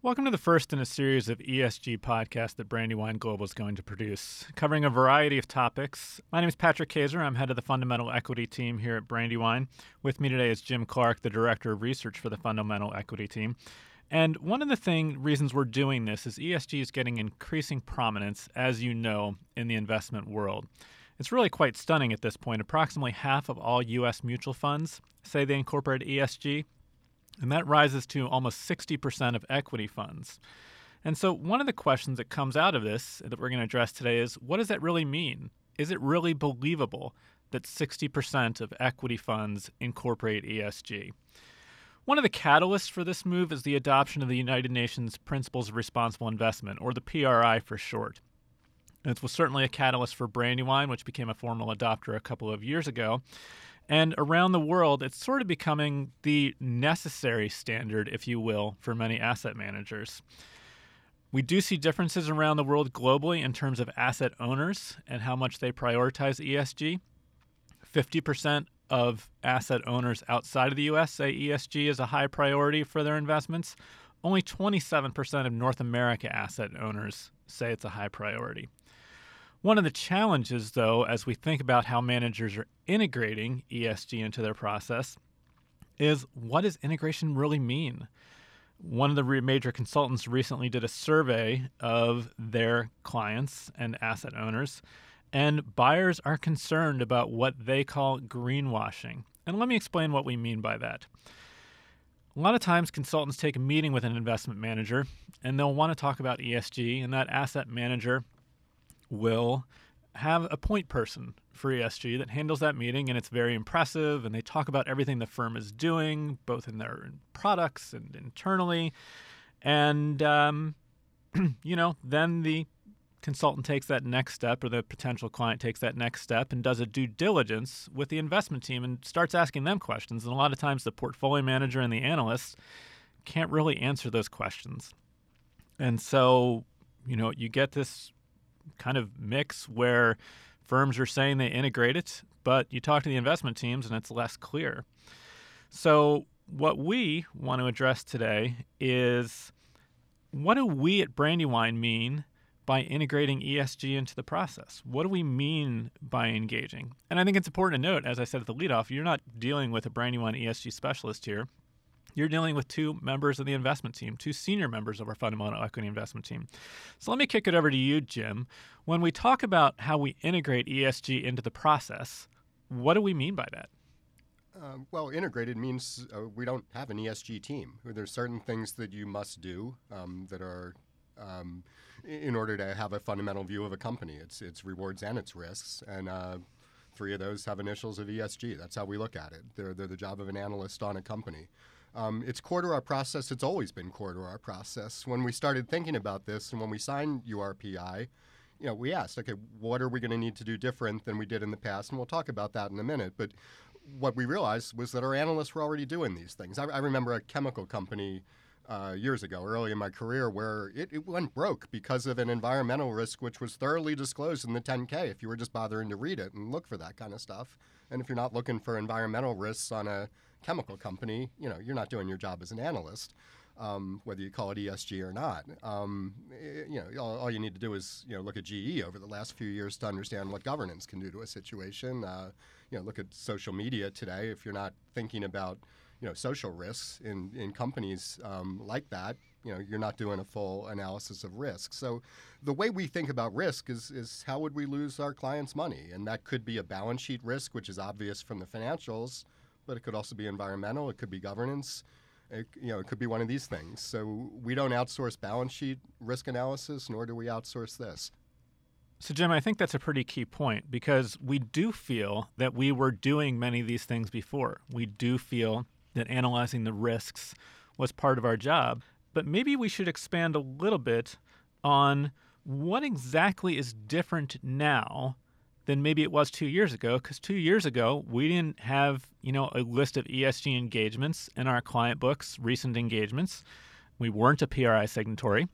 Welcome to the first in a series of ESG podcasts that Brandywine Global is going to produce, covering a variety of topics. My name is Patrick Kaiser. I'm head of the fundamental equity team here at Brandywine. With me today is Jim Clark, the director of research for the fundamental equity team. And one of the thing reasons we're doing this is ESG is getting increasing prominence, as you know, in the investment world. It's really quite stunning at this point. Approximately half of all U.S. mutual funds say they incorporate ESG, and that rises to almost 60% of equity funds. And so, one of the questions that comes out of this that we're going to address today is what does that really mean? Is it really believable that 60% of equity funds incorporate ESG? One of the catalysts for this move is the adoption of the United Nations Principles of Responsible Investment, or the PRI for short. And It was certainly a catalyst for Brandywine, which became a formal adopter a couple of years ago. And around the world, it's sort of becoming the necessary standard, if you will, for many asset managers. We do see differences around the world globally in terms of asset owners and how much they prioritize ESG. 50% of asset owners outside of the US say ESG is a high priority for their investments. Only 27% of North America asset owners say it's a high priority. One of the challenges, though, as we think about how managers are integrating ESG into their process, is what does integration really mean? One of the major consultants recently did a survey of their clients and asset owners, and buyers are concerned about what they call greenwashing. And let me explain what we mean by that. A lot of times, consultants take a meeting with an investment manager and they'll want to talk about ESG, and that asset manager will have a point person for ESG that handles that meeting, and it's very impressive. And they talk about everything the firm is doing, both in their products and internally. And, um, you know, then the consultant takes that next step, or the potential client takes that next step and does a due diligence with the investment team and starts asking them questions. And a lot of times, the portfolio manager and the analyst can't really answer those questions. And so, you know, you get this kind of mix where firms are saying they integrate it, but you talk to the investment teams and it's less clear. So, what we want to address today is what do we at Brandywine mean by integrating ESG into the process? What do we mean by engaging? And I think it's important to note, as I said at the leadoff, you're not dealing with a Brandywine ESG specialist here you're dealing with two members of the investment team, two senior members of our fundamental equity investment team. So let me kick it over to you, Jim. When we talk about how we integrate ESG into the process, what do we mean by that? Uh, well, integrated means uh, we don't have an ESG team. There's certain things that you must do um, that are um, in order to have a fundamental view of a company. It's its rewards and its risks, and uh, three of those have initials of ESG. That's how we look at it. They're, they're the job of an analyst on a company. Um, it's core to our process. It's always been core to our process. When we started thinking about this and when we signed UNPRI, you know, we asked, okay, what are we going to need to do different than we did in the past? And we'll talk about that in a minute. But what we realized was that our analysts were already doing these things. I, I remember a chemical company uh, years ago, early in my career, where it, it, went broke because of an environmental risk, which was thoroughly disclosed in the 10K if you were just bothering to read it and look for that kind of stuff. And if you're not looking for environmental risks on a chemical company, you know, you're not doing your job as an analyst. Um, whether you call it ESG or not. Um, eh, you know, all, all, you need to do is you know look at GE over the last few years to understand what governance can do to a situation. Uh, you know, look at social media today. If you're not thinking about you know social risks in in companies um, like that, you know, you're not doing a full analysis of risk. So, the way we think about risk is is how would we lose our clients' money, and that could be a balance sheet risk, which is obvious from the financials but it could also be environmental. It could be governance. It, you know, it could be one of these things. So we don't outsource balance sheet risk analysis, nor do we outsource this. So, Jim, I think that's a pretty key point because we do feel that we were doing many of these things before. We do feel that analyzing the risks was part of our job, but maybe we should expand a little bit on what exactly is different now than maybe it was two years ago. Because two years ago, we didn't have you know a list of ESG engagements in our client books, recent engagements. We weren't a PRI signatory.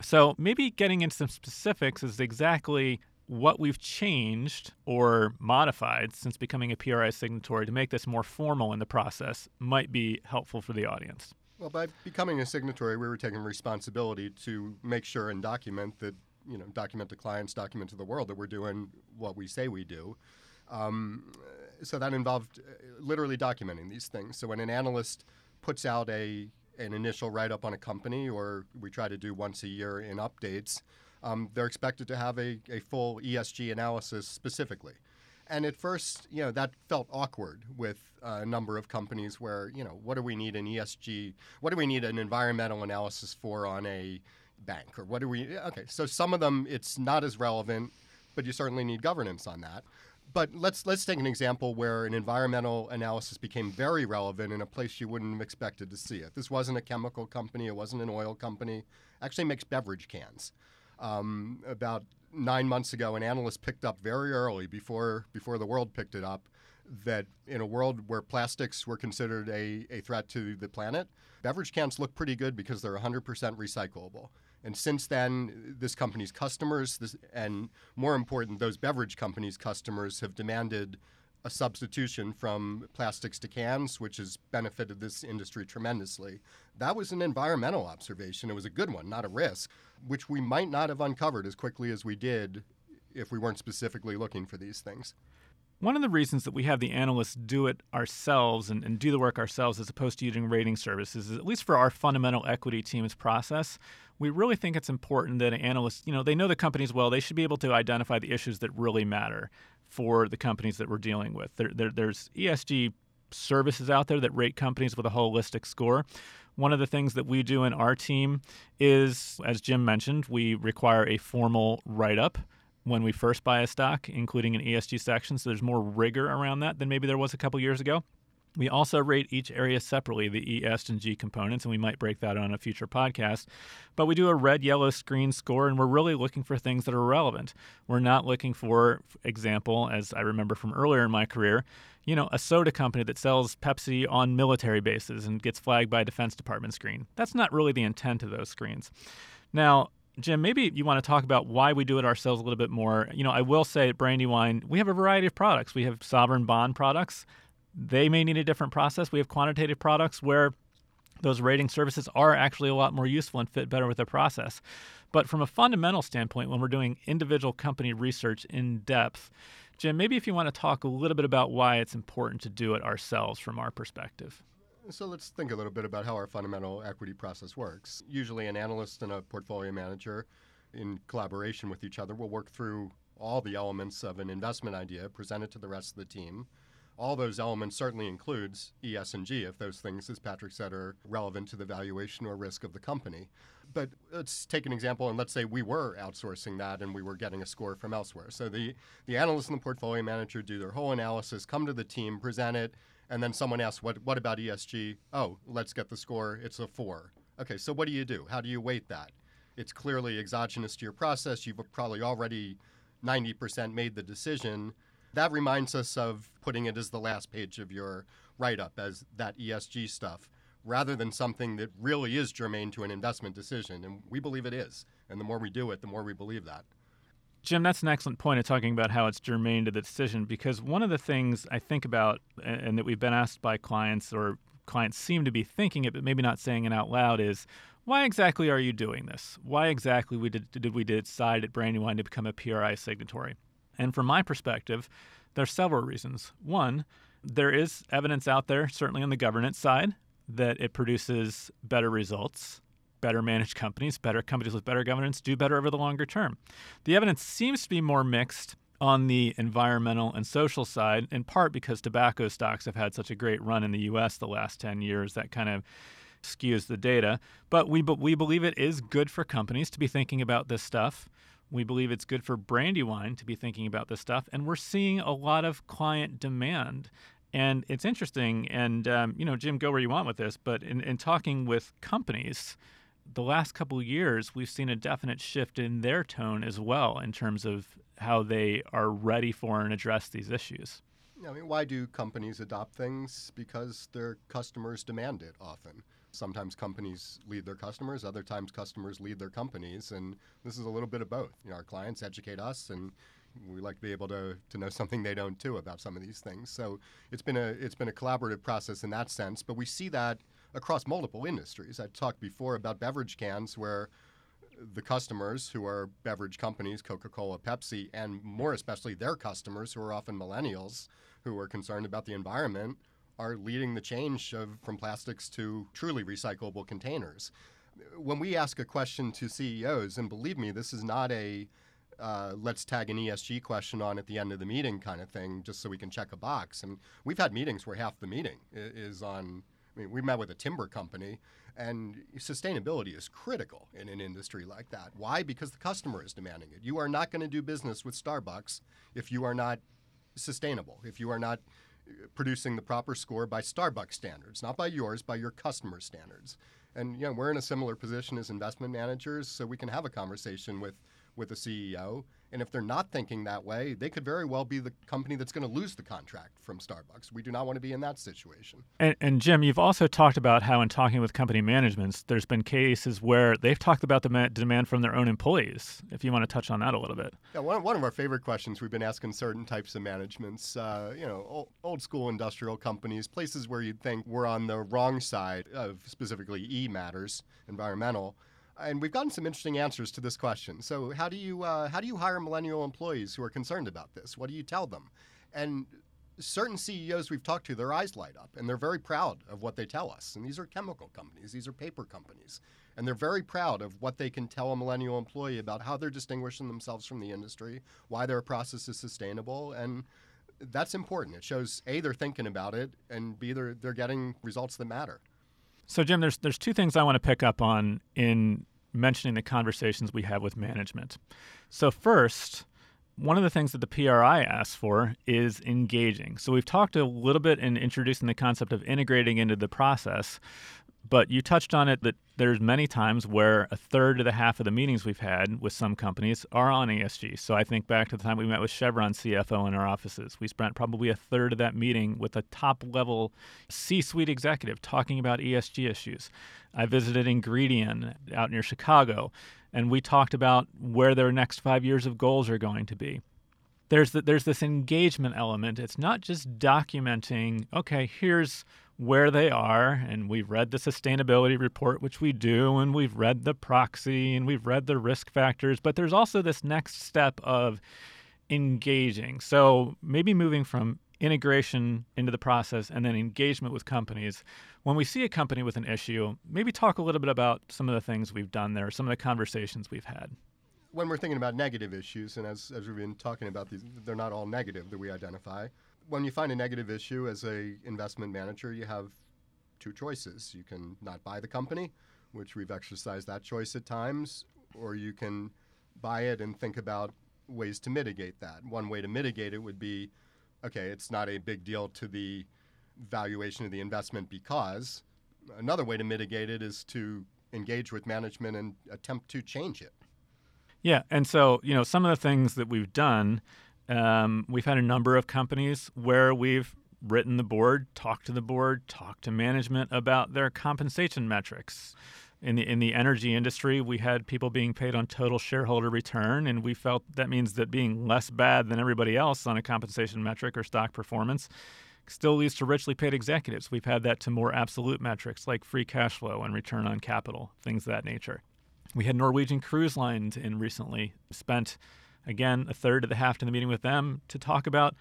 So maybe getting into some specifics is exactly what we've changed or modified since becoming a PRI signatory to make this more formal in the process might be helpful for the audience. Well, by becoming a signatory, we were taking responsibility to make sure and document that, you know, document to clients, document to the world that we're doing what we say we do. Um, so that involved uh, literally documenting these things. So when an analyst puts out a an initial write up on a company, or we try to do once a year in updates, um, they're expected to have a, a full ESG analysis specifically. And at first, you know, that felt awkward with a number of companies where, you know, what do we need an ESG, what do we need an environmental analysis for on a bank? Or what do we, okay, so some of them it's not as relevant, but you certainly need governance on that. But let's let's take an example where an environmental analysis became very relevant in a place you wouldn't have expected to see it. This wasn't a chemical company, it wasn't an oil company. Actually makes beverage cans. Um, about nine months ago, an analyst picked up very early before before the world picked it up that in a world where plastics were considered a, a threat to the planet, beverage cans look pretty good because they're 100% recyclable. And since then, this company's customers, this, and more important, those beverage companies' customers have demanded a substitution from plastics to cans, which has benefited this industry tremendously. That was an environmental observation. It was a good one, not a risk, which we might not have uncovered as quickly as we did if we weren't specifically looking for these things. One of the reasons that we have the analysts do it ourselves and, and, do the work ourselves as opposed to using rating services is at least for our fundamental equity team's process, we really think it's important that analysts, you know, they know the companies well. They should be able to identify the issues that really matter for the companies that we're dealing with. There, there, there's ESG services out there that rate companies with a holistic score. One of the things that we do in our team is, as Jim mentioned, we require a formal write up when we first buy a stock, including an ESG section. So there's more rigor around that than maybe there was a couple years ago. We also rate each area separately, the E, S, and G components, and we might break that on a future podcast. But we do a red, yellow screen score, and we're really looking for things that are relevant. We're not looking for, example, as I remember from earlier in my career, you know, a soda company that sells Pepsi on military bases and gets flagged by a Defense Department screen. That's not really the intent of those screens. Now, Jim, maybe you want to talk about why we do it ourselves a little bit more. You know, I will say at Brandywine, we have a variety of products. We have sovereign bond products. They may need a different process. We have quantitative products where those rating services are actually a lot more useful and fit better with the process. But from a fundamental standpoint, when we're doing individual company research in depth, Jim, maybe if you want to talk a little bit about why it's important to do it ourselves from our perspective. So let's think a little bit about how our fundamental equity process works. Usually, an analyst and a portfolio manager, in collaboration with each other, will work through all the elements of an investment idea, present it to the rest of the team. All those elements certainly includes ES and G if those things, as Patrick said, are relevant to the valuation or risk of the company. But let's take an example, and let's say we were outsourcing that and we were getting a score from elsewhere. So the, the analyst and the portfolio manager do their whole analysis, come to the team, present it, and then someone asks, "What what about ESG?" Oh, let's get the score. It's a four. Okay, so what do you do? How do you weight that? It's clearly exogenous to your process. You've probably already 90% made the decision. That reminds us of putting it as the last page of your write up as that ESG stuff, rather than something that really is germane to an investment decision. And we believe it is. And the more we do it, the more we believe that. Jim, that's an excellent point of talking about how it's germane to the decision because one of the things I think about and that we've been asked by clients or clients seem to be thinking it but maybe not saying it out loud is why exactly are you doing this? Why exactly we did, did we decide at Brandywine to become a PRI signatory? And from my perspective, there are several reasons. One, there is evidence out there, certainly on the governance side, that it produces better results better managed companies, better companies with better governance do better over the longer term. The evidence seems to be more mixed on the environmental and social side, in part because tobacco stocks have had such a great run in the US the last 10 years. That kind of skews the data. But we, but we believe it is good for companies to be thinking about this stuff. We believe it's good for Brandywine to be thinking about this stuff. And we're seeing a lot of client demand. And it's interesting. And, um, you know, Jim, go where you want with this. But in, in talking with companies, the last couple years, we've seen a definite shift in their tone as well in terms of how they are ready for and address these issues. I mean, why do companies adopt things? Because their customers demand it often. Sometimes companies lead their customers, other times customers lead their companies, and this is a little bit of both. You know, our clients educate us, and we like to be able to, to know something they don't too about some of these things. So it's been a it's been a collaborative process in that sense. But we see that across multiple industries. I talked before about beverage cans where the customers who are beverage companies, Coca Cola, Pepsi, and more especially their customers who are often millennials who are concerned about the environment are leading the change of, from plastics to truly recyclable containers. When we ask a question to CEOs, and believe me, this is not a uh, let's tag an ESG question on at the end of the meeting kind of thing, just so we can check a box. And we've had meetings where half the meeting is on. I mean, we met with a timber company, and sustainability is critical in an industry like that. Why? Because the customer is demanding it. You are not going to do business with Starbucks if you are not sustainable, if you are not uh, producing the proper score by Starbucks standards, not by yours, by your customer standards. And you know, we're in a similar position as investment managers, so we can have a conversation with with the CEO. And if they're not thinking that way, they could very well be the company that's going to lose the contract from Starbucks. We do not want to be in that situation. And, and, Jim, you've also talked about how, in talking with company managements, there's been cases where they've talked about the demand from their own employees. If you want to touch on that a little bit. Yeah, one, one of our favorite questions we've been asking certain types of managements, uh, you know, old, old school industrial companies, places where you'd think we're on the wrong side of specifically E matters, environmental and we've gotten some interesting answers to this question. So, how do you uh, how do you hire millennial employees who are concerned about this? What do you tell them? And certain CEOs we've talked to, their eyes light up, and they're very proud of what they tell us. And these are chemical companies, these are paper companies, and they're very proud of what they can tell a millennial employee about how they're distinguishing themselves from the industry, why their process is sustainable, and that's important. It shows a they're thinking about it, and b they're they're getting results that matter. So, Jim, there's there's two things I want to pick up on in mentioning the conversations we have with management. So, first, one of the things that the PRI asks for is engaging. So, we've talked a little bit in introducing the concept of integrating into the process, but you touched on it that there's many times where a third to the half of the meetings we've had with some companies are on ESG. So I think back to the time we met with Chevron CFO in our offices. We spent probably a third of that meeting with a top level C suite executive talking about ESG issues. I visited Ingredion out near Chicago, and we talked about where their next five years of goals are going to be there's the, there's this engagement element. It's not just documenting. Okay, here's where they are, and we've read the sustainability report, which we do, and we've read the proxy, and we've read the risk factors. But there's also this next step of engaging. So maybe moving from integration into the process and then engagement with companies. When we see a company with an issue, maybe talk a little bit about some of the things we've done there, some of the conversations we've had when we're thinking about negative issues, and as, as we've been talking about these, they're not all negative that we identify. When you find a negative issue as a investment manager, you have two choices. You can not buy the company, which we've exercised that choice at times, or you can buy it and think about ways to mitigate that. One way to mitigate it would be okay, it's not a big deal to the valuation of the investment because another way to mitigate it is to engage with management and attempt to change it. Yeah, and so you know some of the things that we've done, um, we've had a number of companies where we've written the board, talked to the board, talked to management about their compensation metrics. In the in the energy industry, we had people being paid on total shareholder return, and we felt that means that being less bad than everybody else on a compensation metric or stock performance still leads to richly paid executives. We've had that to more absolute metrics like free cash flow and return on capital, things of that nature. We had Norwegian Cruise Lines in recently. Spent again a third of the half to the meeting with them to talk about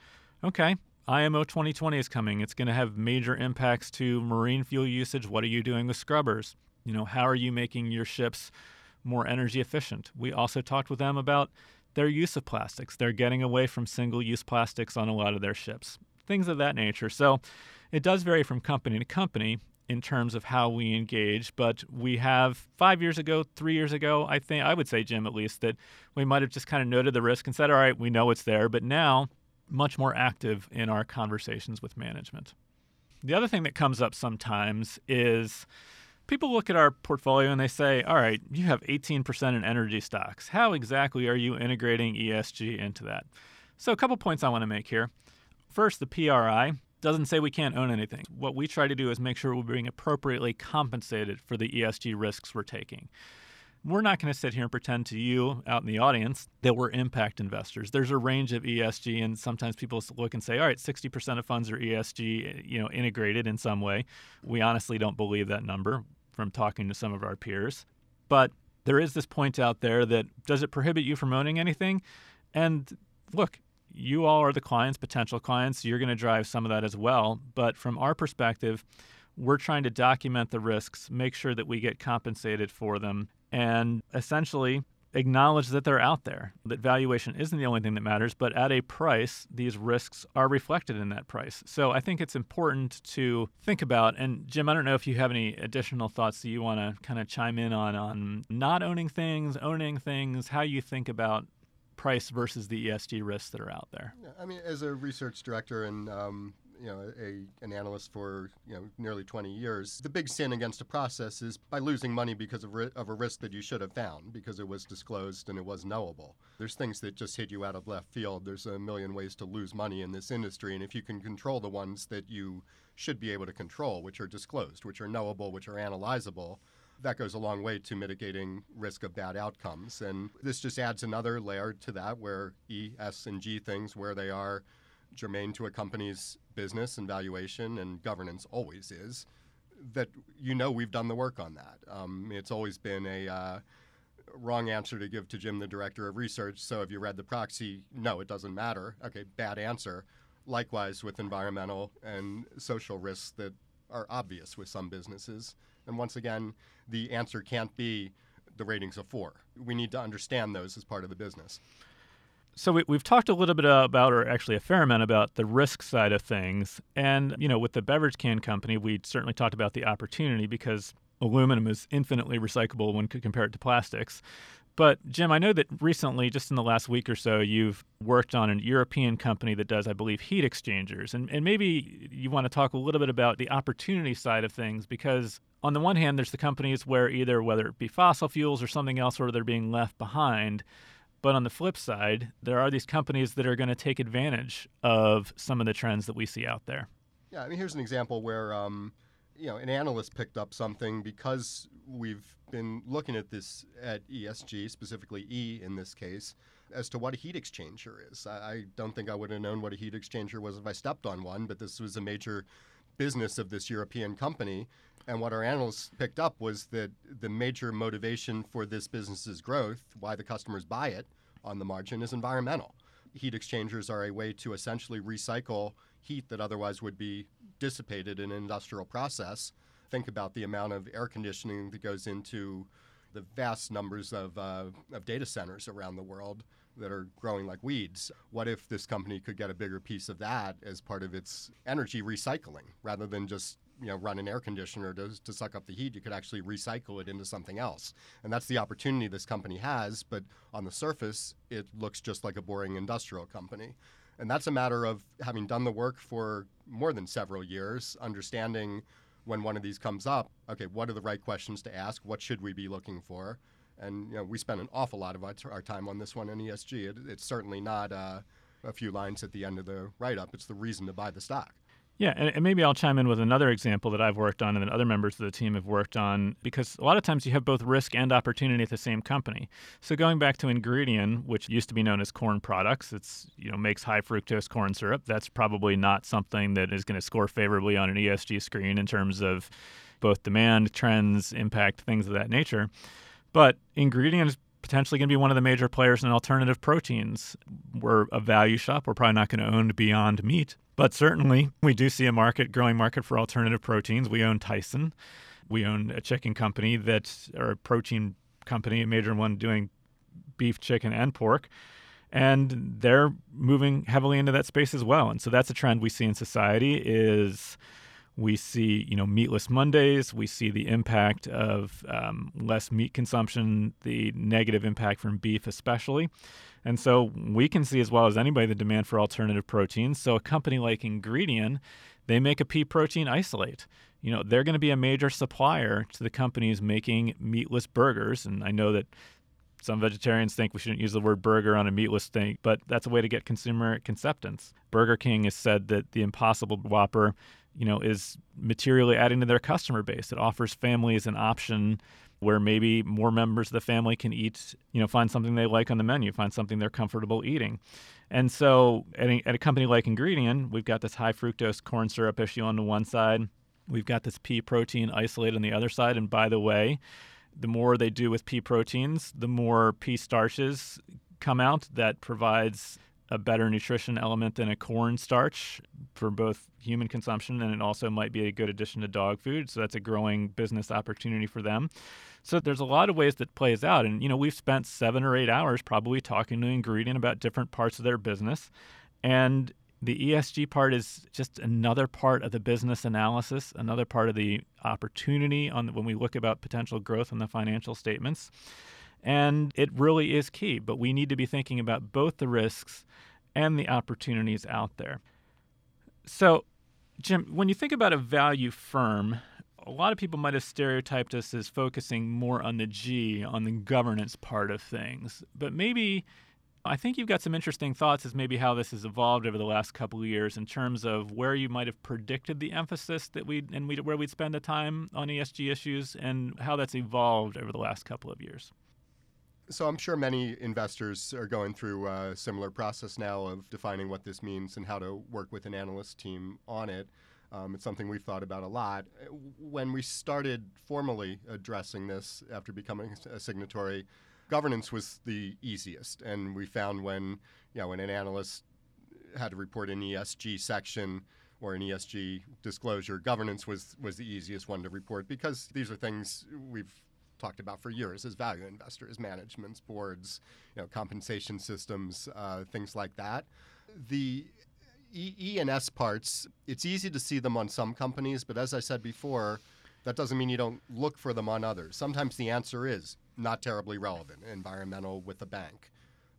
okay, IMO 2020 is coming. It's going to have major impacts to marine fuel usage. What are you doing with scrubbers? You know, how are you making your ships more energy efficient? We also talked with them about their use of plastics. They're getting away from single use plastics on a lot of their ships, things of that nature. So it does vary from company to company in terms of how we engage. But we have five years ago, three years ago, I think I would say, Jim, at least, that we might have just kind of noted the risk and said, all right, we know it's there. But now, much more active in our conversations with management. The other thing that comes up sometimes is people look at our portfolio and they say, all right, you have 18% in energy stocks. How exactly are you integrating ESG into that? So, a couple points I want to make here. First, the PRI, doesn't say we can't own anything. What we try to do is make sure we're being appropriately compensated for the ESG risks we're taking. we're not going to sit here and pretend to you out in the audience that we're impact investors. There's a range of ESG, and sometimes people look and say, all right, 60% of funds are ESG, you know, integrated in some way. We honestly don't believe that number from talking to some of our peers. But there is this point out there that does it prohibit you from owning anything? And look, you all are the clients, potential clients. You're going to drive some of that as well. But from our perspective, we're trying to document the risks, make sure that we get compensated for them, and essentially acknowledge that they're out there, that valuation isn't the only thing that matters, but at a price, these risks are reflected in that price. So I think it's important to think about. And Jim, I don't know if you have any additional thoughts that you want to kind of chime in on on not owning things, owning things, how you think about price versus the ESG risks that are out there. I mean, as a research director and um, you know a, an analyst for you know nearly 20 years, the big sin against a process is by losing money because of, ri- of a risk that you should have found because it was disclosed and it was knowable. There's things that just hit you out of left field. There's a million ways to lose money in this industry, and if you can control the ones that you should be able to control, which are disclosed, which are knowable, which are analyzable, that goes a long way to mitigating risk of bad outcomes. And this just adds another layer to that where E, S, and G things, where they are germane to a company's business and valuation and governance always is, that you know we've done the work on that. Um, it's always been a uh, wrong answer to give to Jim, the director of research. So have you read the proxy? No, it doesn't matter. Okay, bad answer. Likewise with environmental and social risks that are obvious with some businesses. And once again, the answer can't be the ratings of four. We need to understand those as part of the business. So we, have talked a little bit about, or actually a fair amount about the risk side of things. And, you know, with the beverage can company, we certainly talked about the opportunity because aluminum is infinitely recyclable when compared to plastics. But Jim, I know that recently, just in the last week or so, you've worked on an European company that does, I believe, heat exchangers. And, and maybe you want to talk a little bit about the opportunity side of things because on the one hand, there's the companies where either whether it be fossil fuels or something else, or they're being left behind. But on the flip side, there are these companies that are going to take advantage of some of the trends that we see out there. Yeah, I mean, here's an example where um, you know an analyst picked up something because we've been looking at this at ESG, specifically E in this case, as to what a heat exchanger is. I, I don't think I would have known what a heat exchanger was if I stepped on one, but this was a major business of this European company. And what our analysts picked up was that the major motivation for this business's growth, why the customers buy it on the margin, is environmental. Heat exchangers are a way to essentially recycle heat that otherwise would be dissipated in an industrial process. Think about the amount of air conditioning that goes into the vast numbers of, uh, of data centers around the world that are growing like weeds. What if this company could get a bigger piece of that as part of its energy recycling rather than just you know run an air conditioner to, to suck up the heat you could actually recycle it into something else and that's the opportunity this company has but on the surface it looks just like a boring industrial company and that's a matter of having done the work for more than several years understanding when one of these comes up okay what are the right questions to ask what should we be looking for and you know, we spent an awful lot of our, time on this one in ESG. It, it's certainly not uh, a few lines at the end of the write up, it's the reason to buy the stock. Yeah, and, maybe I'll chime in with another example that I've worked on and that other members of the team have worked on because a lot of times you have both risk and opportunity at the same company. So going back to Ingredion, which used to be known as corn products, it's you know makes high fructose corn syrup. That's probably not something that is going to score favorably on an ESG screen in terms of both demand, trends, impact, things of that nature. But Ingredion is potentially going to be one of the major players in alternative proteins. We're a value shop. We're probably not going to own Beyond Meat, but certainly we do see a market, growing market for alternative proteins. We own Tyson. We own a chicken company that, or a protein company, a major one doing beef, chicken, and pork. And they're moving heavily into that space as well. And so that's a trend we see in society is we see, you know, meatless Mondays. We see the impact of um, less meat consumption, the negative impact from beef, especially. And so we can see as well as anybody the demand for alternative proteins. So a company like Ingredion, they make a pea protein isolate. You know, they're going to be a major supplier to the companies making meatless burgers. And I know that some vegetarians think we shouldn't use the word burger on a meatless thing, but that's a way to get consumer acceptance. Burger King has said that the Impossible Whopper you know, is materially adding to their customer base. It offers families an option where maybe more members of the family can eat, you know, find something they like on the menu, find something they're comfortable eating. And so at a, at a company like Ingredion, we've got this high fructose corn syrup issue on the one side. We've got this pea protein isolate on the other side. And by the way, the more they do with pea proteins, the more pea starches come out that provides a better nutrition element than a corn starch for both human consumption and it also might be a good addition to dog food. So that's a growing business opportunity for them. So there's a lot of ways that plays out. And, you know, we've spent seven or eight hours probably talking to Ingredion about different parts of their business. And the ESG part is just another part of the business analysis, another part of the opportunity on when we look about potential growth in the financial statements. And it really is key, but we need to be thinking about both the risks and the opportunities out there. So, Jim, when you think about a value firm, a lot of people might have stereotyped us as focusing more on the G, on the governance part of things. But maybe I think you've got some interesting thoughts as maybe how this has evolved over the last couple of years in terms of where you might have predicted the emphasis that we and we, where we'd spend the time on ESG issues and how that's evolved over the last couple of years. So I'm sure many investors are going through a similar process now of defining what this means and how to work with an analyst team on it. Um, it's something we've thought about a lot. When we started formally addressing this after becoming a signatory, governance was the easiest, and we found when you know when an analyst had to report an ESG section or an ESG disclosure, governance was was the easiest one to report because these are things we've talked about for years as value investors, managements, boards, you know, compensation systems, uh, things like that. The E, e and S parts, it's easy to see them on some companies, but as I said before, that doesn't mean you don't look for them on others. Sometimes the answer is not terribly relevant, environmental with a bank.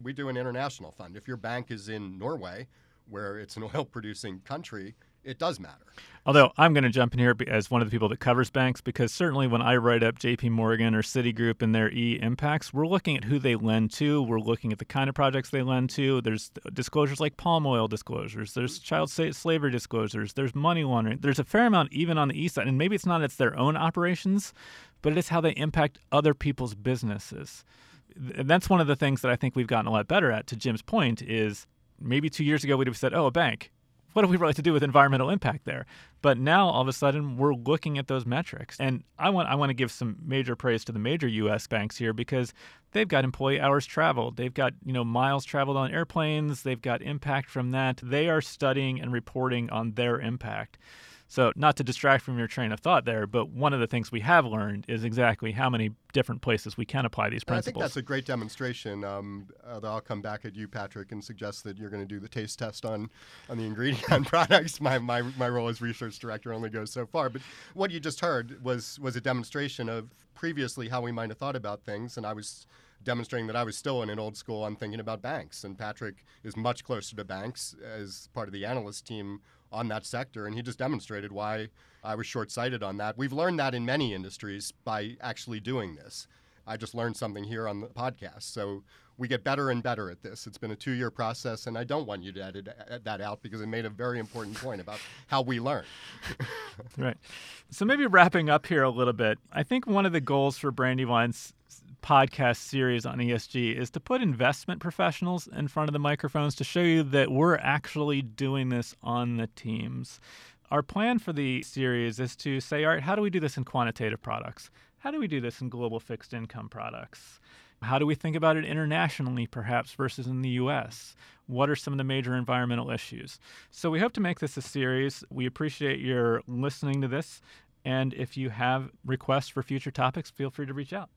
We do an international fund. If your bank is in Norway, where it's an oil producing country, it does matter. Although I'm going to jump in here as one of the people that covers banks because certainly when I write up JP Morgan or Citigroup and their E impacts, we're looking at who they lend to. We're looking at the kind of projects they lend to. There's disclosures like palm oil disclosures. There's child slavery disclosures. There's money laundering. There's a fair amount even on the east side. And maybe it's not it's their own operations, but it is how they impact other people's businesses. And that's one of the things that I think we've gotten a lot better at. To Jim's point, is maybe two years ago we'd have said, "Oh, a bank." What do we really to do with environmental impact there? But now all of a sudden we're looking at those metrics. And I want I want to give some major praise to the major US banks here because they've got employee hours traveled. They've got, you know, miles traveled on airplanes, they've got impact from that. They are studying and reporting on their impact. So, not to distract from your train of thought there, but one of the things we have learned is exactly how many different places we can apply these principles. I think that's a great demonstration. Um, uh, I'll come back at you, Patrick, and suggest that you're going to do the taste test on, on the Ingredion products. My, my, my role as research director only goes so far. But what you just heard was, was a demonstration of previously how we might have thought about things, and I was demonstrating that I was still in an old school on thinking about banks. And Patrick is much closer to banks as part of the analyst team on that sector, and he just demonstrated why I was short sighted on that. We've learned that in many industries by actually doing this. I just learned something here on the podcast. So we get better and better at this. It's been a two year process, and I don't want you to edit uh, that out because it made a very important point about how we learn. right. So maybe wrapping up here a little bit, I think one of the goals for Brandywine's podcast series on ESG is to put investment professionals in front of the microphones to show you that we're actually doing this on the teams. Our plan for the series is to say, all right, how do we do this in quantitative products? How do we do this in global fixed income products? How do we think about it internationally, perhaps, versus in the US? What are some of the major environmental issues? So, we hope to make this a series. We appreciate your listening to this. And if you have requests for future topics, feel free to reach out.